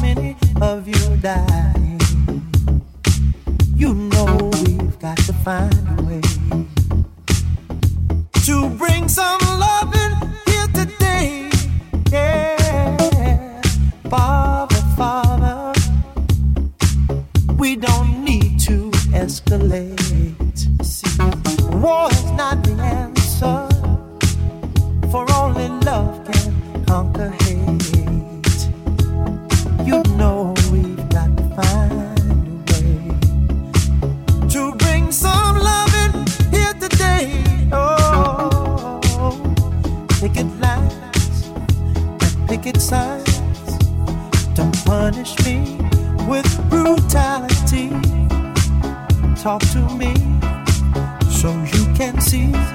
many of you dying. You know we've got to find a way to bring some loving here today. Yeah, Father, Father, we don't need to escalate. See, wars touch me with brutality. Talk to me so you can see.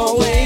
away.